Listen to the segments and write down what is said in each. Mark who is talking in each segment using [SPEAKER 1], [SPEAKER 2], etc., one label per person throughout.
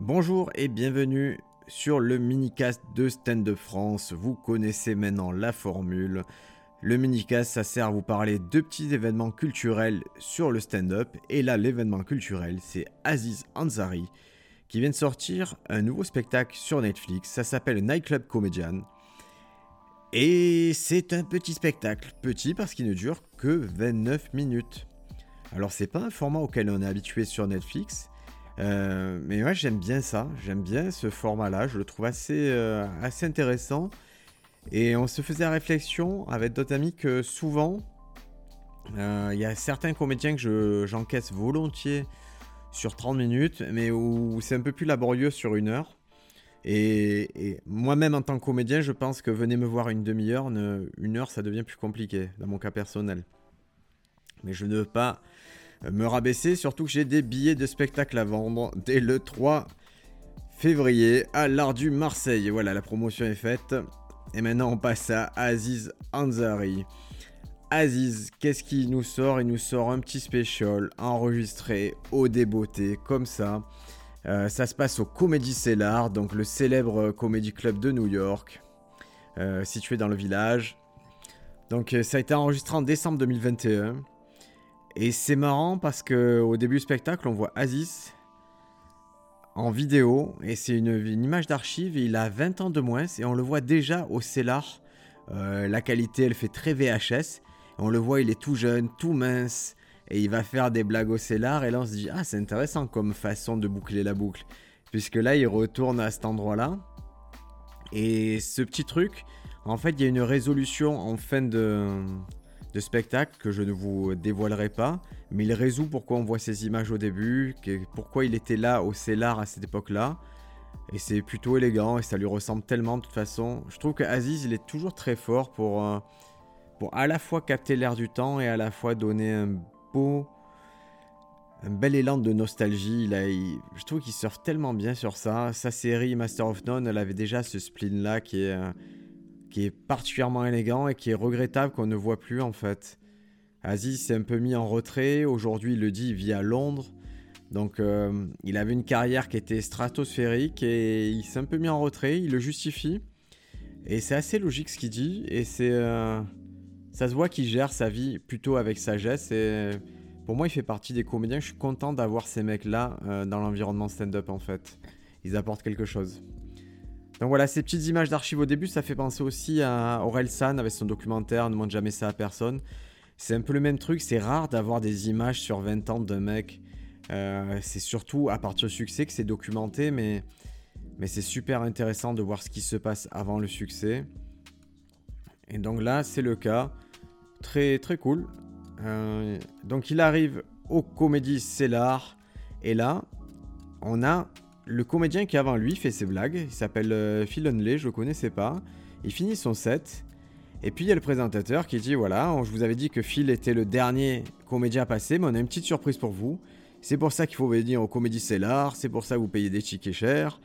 [SPEAKER 1] Bonjour et bienvenue sur le minicast de Stand Up France. Vous connaissez maintenant la formule. Le minicast, ça sert à vous parler de petits événements culturels sur le stand-up. Et là, l'événement culturel, c'est Aziz Ansari qui vient de sortir un nouveau spectacle sur Netflix. Ça s'appelle Nightclub Comedian. Et c'est un petit spectacle. Petit parce qu'il ne dure que 29 minutes. Alors, c'est pas un format auquel on est habitué sur Netflix. Euh, mais moi j'aime bien ça, j'aime bien ce format-là, je le trouve assez, euh, assez intéressant. Et on se faisait la réflexion avec d'autres amis que souvent, euh, il y a certains comédiens que j'encaisse volontiers sur 30 minutes, mais où c'est un peu plus laborieux sur une heure. Et, moi-même en tant que comédien, je pense que venez me voir une demi-heure, une heure ça devient plus compliqué dans mon cas personnel. Mais je ne veux pas me rabaisser, surtout que j'ai des billets de spectacle à vendre dès le 3 février à l'Art du Marseille. Voilà, la promotion est faite. Et maintenant, on passe à Aziz Ansari. Aziz, qu'est-ce qu'il nous sort? Il nous sort un petit special enregistré au débeauté, comme ça. Euh, ça se passe au Comedy Cellar, donc le célèbre comedy club de New York, euh, situé dans le village. Donc euh, ça a été enregistré en décembre 2021. Et c'est marrant parce que au début du spectacle, on voit Aziz en vidéo et c'est une, image d'archive. Il a 20 ans de moins et on le voit déjà au Cellar. Euh, la qualité, elle fait très VHS. On le voit, il est tout jeune, tout mince et il va faire des blagues au Cellar. Et là, on se dit ah, c'est intéressant comme façon de boucler la boucle, puisque là, il retourne à cet endroit-là. Et ce petit truc, en fait, il y a une résolution en fin de de spectacle que je ne vous dévoilerai pas, mais il résout pourquoi on voit ces images au début, pourquoi il était là au Cellar à cette époque-là. Et c'est plutôt élégant et ça lui ressemble tellement de toute façon. Je trouve qu'Aziz, il est toujours très fort pour, euh, pour à la fois capter l'air du temps et à la fois donner un beau, un bel élan de nostalgie. Il je trouve qu'il surfe tellement bien sur ça. Sa série Master of None, elle avait déjà ce spleen-là qui est... Euh, qui est particulièrement élégant et qui est regrettable qu'on ne voit plus en fait. Aziz s'est un peu mis en retrait, aujourd'hui il le dit, il vit à Londres. Donc euh, il avait une carrière qui était stratosphérique et il s'est un peu mis en retrait, il le justifie. Et c'est assez logique ce qu'il dit et c'est euh, ça se voit qu'il gère sa vie plutôt avec sagesse et pour moi il fait partie des comédiens, je suis content d'avoir ces mecs là euh, dans l'environnement stand-up en fait. Ils apportent quelque chose. Donc voilà, ces petites images d'archives au début, ça fait penser aussi à Aurel San avec son documentaire Ne montre jamais ça à personne. C'est un peu le même truc, c'est rare d'avoir des images sur 20 ans d'un mec. Euh, c'est surtout à partir du succès que c'est documenté, mais, mais c'est super intéressant de voir ce qui se passe avant le succès. Et donc là, c'est le cas. Très très cool. Euh, donc il arrive au Comédie Cellar. Et là, on a le comédien qui avant lui fait ses blagues, il s'appelle euh, Phil Hunley, je le connaissais pas. Il finit son set. Et puis il y a le présentateur qui dit voilà, je vous avais dit que Phil était le dernier comédien à passer, mais on a une petite surprise pour vous. C'est pour ça qu'il faut venir au Comédie Cellar, c'est pour ça que vous payez des tickets chers.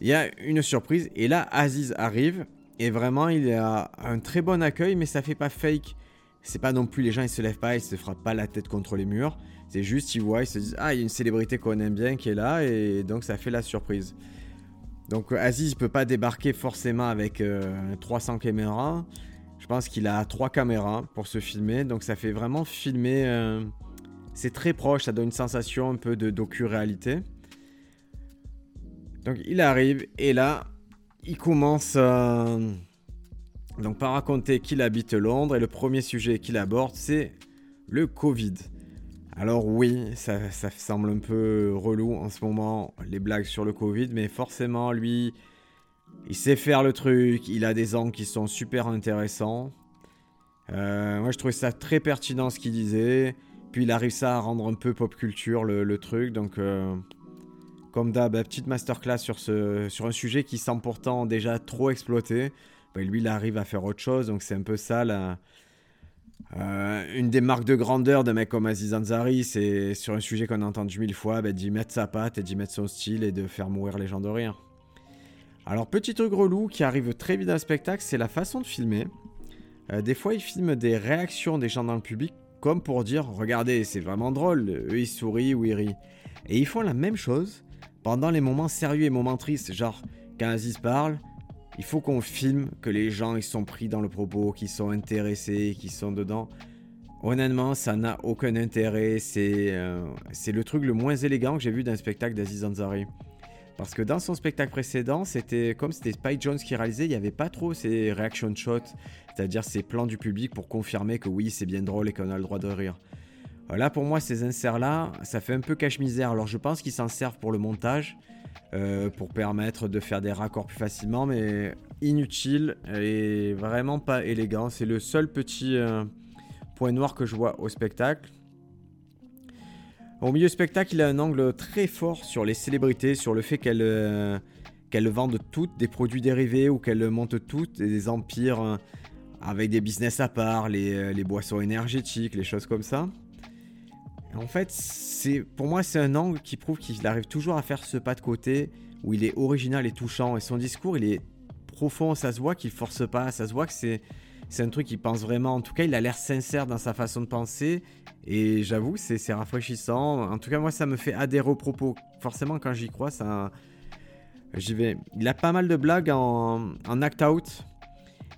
[SPEAKER 1] Il y a une surprise, et là Aziz arrive, et vraiment il a un très bon accueil, mais ça fait pas fake. C'est pas non plus les gens ils se lèvent pas, ils se frappent pas la tête contre les murs. C'est juste, ils voient, ils se disent Ah, il y a une célébrité qu'on aime bien qui est là, et donc ça fait la surprise. Donc euh, Aziz ne peut pas débarquer forcément avec 300 euh, caméras. Je pense qu'il a 3 caméras pour se filmer, donc ça fait vraiment filmer. Euh, c'est très proche, ça donne une sensation un peu de docu-réalité. Donc il arrive, et là, il commence donc par raconter qu'il habite Londres, et le premier sujet qu'il aborde, c'est le Covid. Alors oui, ça, semble un peu relou en ce moment, les blagues sur le Covid, mais forcément, lui, il sait faire le truc, il a des angles qui sont super intéressants. Euh, moi, je trouvais ça très pertinent ce qu'il disait. Puis il arrive ça à rendre un peu pop culture le, truc. Donc, euh, comme d'hab, petite masterclass sur un sujet qui semble pourtant déjà trop exploité. Ben, lui, il arrive à faire autre chose. Donc, c'est un peu ça la, euh, une des marques de grandeur d'un mec comme Aziz Ansari, c'est sur un sujet qu'on a entendu mille fois, bah, d'y mettre sa patte et d'y mettre son style et de faire mourir les gens de rire. Alors, petit truc relou qui arrive très vite dans le spectacle, c'est la façon de filmer. Euh, des fois, il filme des réactions des gens dans le public, comme pour dire Regardez, c'est vraiment drôle, eux ils sourient ou ils rient. Et ils font la même chose pendant les moments sérieux et moments tristes, genre quand Aziz parle, il faut qu'on filme que les gens ils sont pris dans le propos, qu'ils sont intéressés, qu'ils sont dedans. Honnêtement, ça n'a aucun intérêt. C'est euh, le truc le moins élégant que j'ai vu d'un spectacle d'Aziz Ansari. Parce que dans son spectacle précédent, c'était comme c'était Spike Jones qui réalisait, il n'y avait pas trop ces reaction shots, c'est-à-dire ces plans du public pour confirmer que oui, c'est bien drôle et qu'on a le droit de rire. Là, pour moi, ces inserts-là, ça fait un peu cache-misère. Alors, je pense qu'ils s'en servent pour le montage, euh, pour permettre de faire des raccords plus facilement, mais inutile et vraiment pas élégant. C'est le seul petit euh, point noir que je vois au spectacle. Au milieu du spectacle, il a un angle très fort sur les célébrités, sur le fait qu'elles euh, vendent toutes des produits dérivés ou qu'elles montent toutes des empires avec des business à part, les, les, boissons énergétiques, les choses comme ça. En fait, c'est pour moi, c'est un angle qui prouve qu'il arrive toujours à faire ce pas de côté où il est original et touchant. Et son discours, il est profond, ça se voit qu'il force pas, ça se voit que c'est c'est un truc qu'il pense vraiment. En tout cas, il a l'air sincère dans sa façon de penser. Et j'avoue, c'est rafraîchissant. En tout cas, moi, ça me fait adhérer aux propos. Forcément, quand j'y crois, ça. J'y vais. Il a pas mal de blagues en, act-out.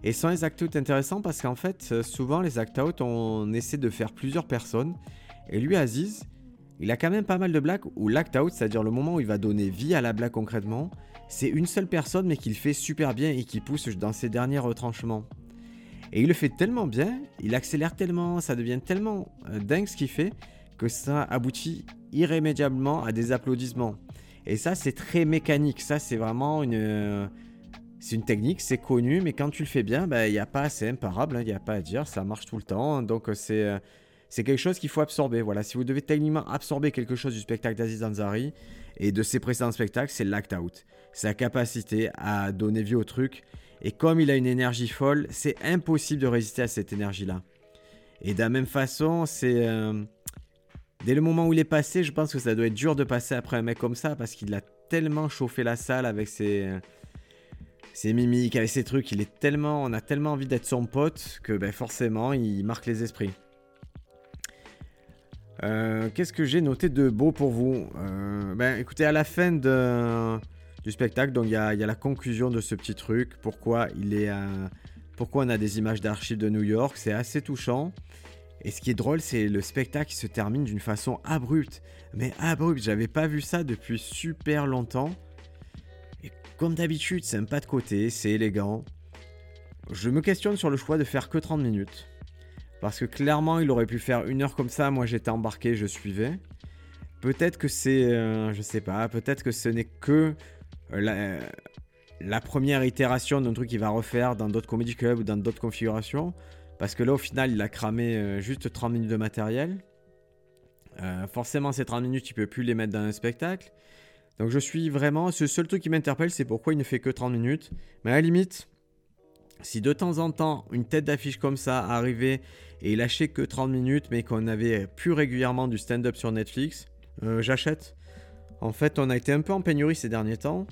[SPEAKER 1] Et sont les act-out intéressants parce qu'en fait, souvent, les act-out, on essaie de faire plusieurs personnes. Et lui, Aziz, il a quand même pas mal de blagues où l'act-out, c'est-à-dire le moment où il va donner vie à la blague concrètement, c'est une seule personne mais qu'il fait super bien et qui pousse dans ses derniers retranchements. Et il le fait tellement bien, il accélère tellement, ça devient tellement euh, dingue ce qu'il fait, que ça aboutit irrémédiablement à des applaudissements. Et ça, c'est très mécanique. Ça, c'est vraiment une, euh, c'est une technique, c'est connu, mais quand tu le fais bien, ben, il n'y a pas, c'est imparable, hein, il n'y a pas à dire, ça marche tout le temps. Donc, euh, c'est, c'est quelque chose qu'il faut absorber. Voilà, si vous devez techniquement absorber quelque chose du spectacle d'Aziz Ansari et de ses précédents spectacles, c'est l'act out. Sa capacité à donner vie au truc et comme il a une énergie folle, c'est impossible de résister à cette énergie-là. Et de la même façon, c'est... Euh, dès le moment où il est passé, je pense que ça doit être dur de passer après un mec comme ça, parce qu'il a tellement chauffé la salle avec ses, ses mimiques, avec ses trucs. Il est tellement... On a tellement envie d'être son pote que ben, forcément, il marque les esprits. Euh, qu'est-ce que j'ai noté de beau pour vous euh, Ben écoutez, à la fin du spectacle. Donc il y a, la conclusion de ce petit truc. Pourquoi il est, pourquoi on a des images d'archives de New York? C'est assez touchant. Et ce qui est drôle, c'est le spectacle qui se termine d'une façon abrupte. Mais abrupte, j'avais pas vu ça depuis super longtemps. Et comme d'habitude, c'est un pas de côté, c'est élégant. Je me questionne sur le choix de faire que 30 minutes. Parce que clairement, il aurait pu faire une heure comme ça. Moi, j'étais embarqué, je suivais. Peut-être que c'est. Euh, je sais pas, peut-être que ce n'est que euh, la, première itération d'un truc qu'il va refaire dans d'autres comedy clubs ou dans d'autres configurations. Parce que là, au final, il a cramé euh, juste 30 minutes de matériel. Euh, forcément, ces 30 minutes, il peut plus les mettre dans un spectacle. Donc je suis vraiment... Ce seul truc qui m'interpelle, c'est pourquoi il ne fait que 30 minutes. Mais à la limite, si de temps en temps, une tête d'affiche comme ça arrivait et lâchait que 30 minutes, mais qu'on avait plus régulièrement du stand-up sur Netflix, j'achète. En fait, on a été un peu en pénurie ces derniers temps.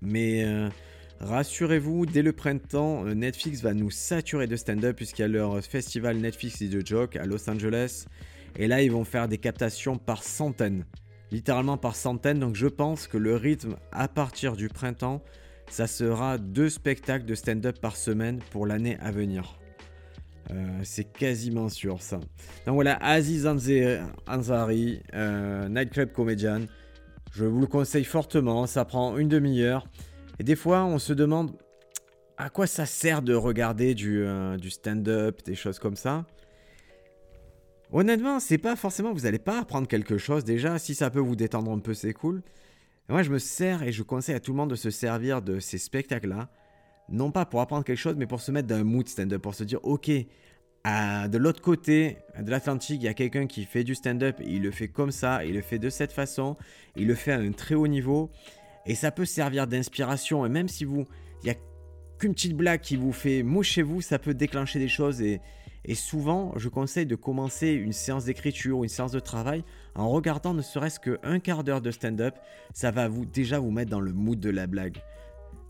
[SPEAKER 1] Mais euh, rassurez-vous, dès le printemps, euh, Netflix va nous saturer de stand-up puisqu'il y a leur festival Netflix is the Joke à Los Angeles. Et là, ils vont faire des captations par centaines. Littéralement par centaines. Donc je pense que le rythme à partir du printemps, ça sera deux spectacles de stand-up par semaine pour l'année à venir. Euh, c'est quasiment sûr ça. Donc voilà, Aziz Ansari, euh, Nightclub Comedian. Je vous le conseille fortement, ça prend une demi-heure. Et des fois, on se demande à quoi ça sert de regarder du, euh, du stand-up, des choses comme ça. Honnêtement, c'est pas forcément, vous n'allez pas apprendre quelque chose déjà. Si ça peut vous détendre un peu, c'est cool. Moi, je me sers et je conseille à tout le monde de se servir de ces spectacles-là. Non pas pour apprendre quelque chose, mais pour se mettre dans un mood stand-up, pour se dire, ok, de l'autre côté de l'Atlantique, il y a quelqu'un qui fait du stand-up, il le fait comme ça, il le fait de cette façon, il le fait à un très haut niveau, et ça peut servir d'inspiration, et même si vous, il n'y a qu'une petite blague qui vous fait mouche chez vous, ça peut déclencher des choses, et, et souvent, je conseille de commencer une séance d'écriture ou une séance de travail en regardant ne serait-ce qu'un quart d'heure de stand-up, ça va déjà vous mettre dans le mood de la blague.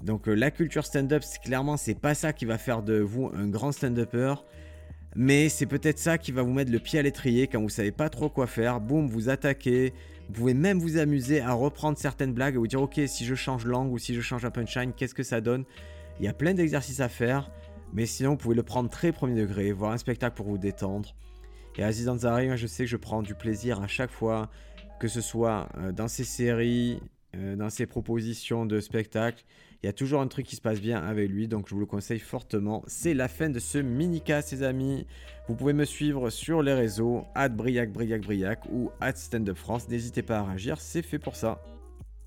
[SPEAKER 1] Donc euh, la culture stand-up, clairement, c'est pas ça qui va faire de vous un grand stand-upper. Mais c'est peut-être ça qui va vous mettre le pied à l'étrier quand vous savez pas trop quoi faire. Boum, vous attaquez, Vous pouvez même vous amuser à reprendre certaines blagues et vous dire ok si je change l'angle ou si je change un punchline, qu'est-ce que ça donne? Il y a plein d'exercices à faire, mais sinon vous pouvez le prendre très premier degré, voir un spectacle pour vous détendre. Et Aziz Ansari, je sais que je prends du plaisir à chaque fois, que ce soit euh, dans ses séries, euh, dans ses propositions de spectacle. Il y a toujours un truc qui se passe bien avec lui, donc je vous le conseille fortement. C'est la fin de ce mini-cast, les amis. Vous pouvez me suivre sur les réseaux, at Briac Briac Briac ou at Stand Up France. N'hésitez pas à réagir, c'est fait pour ça.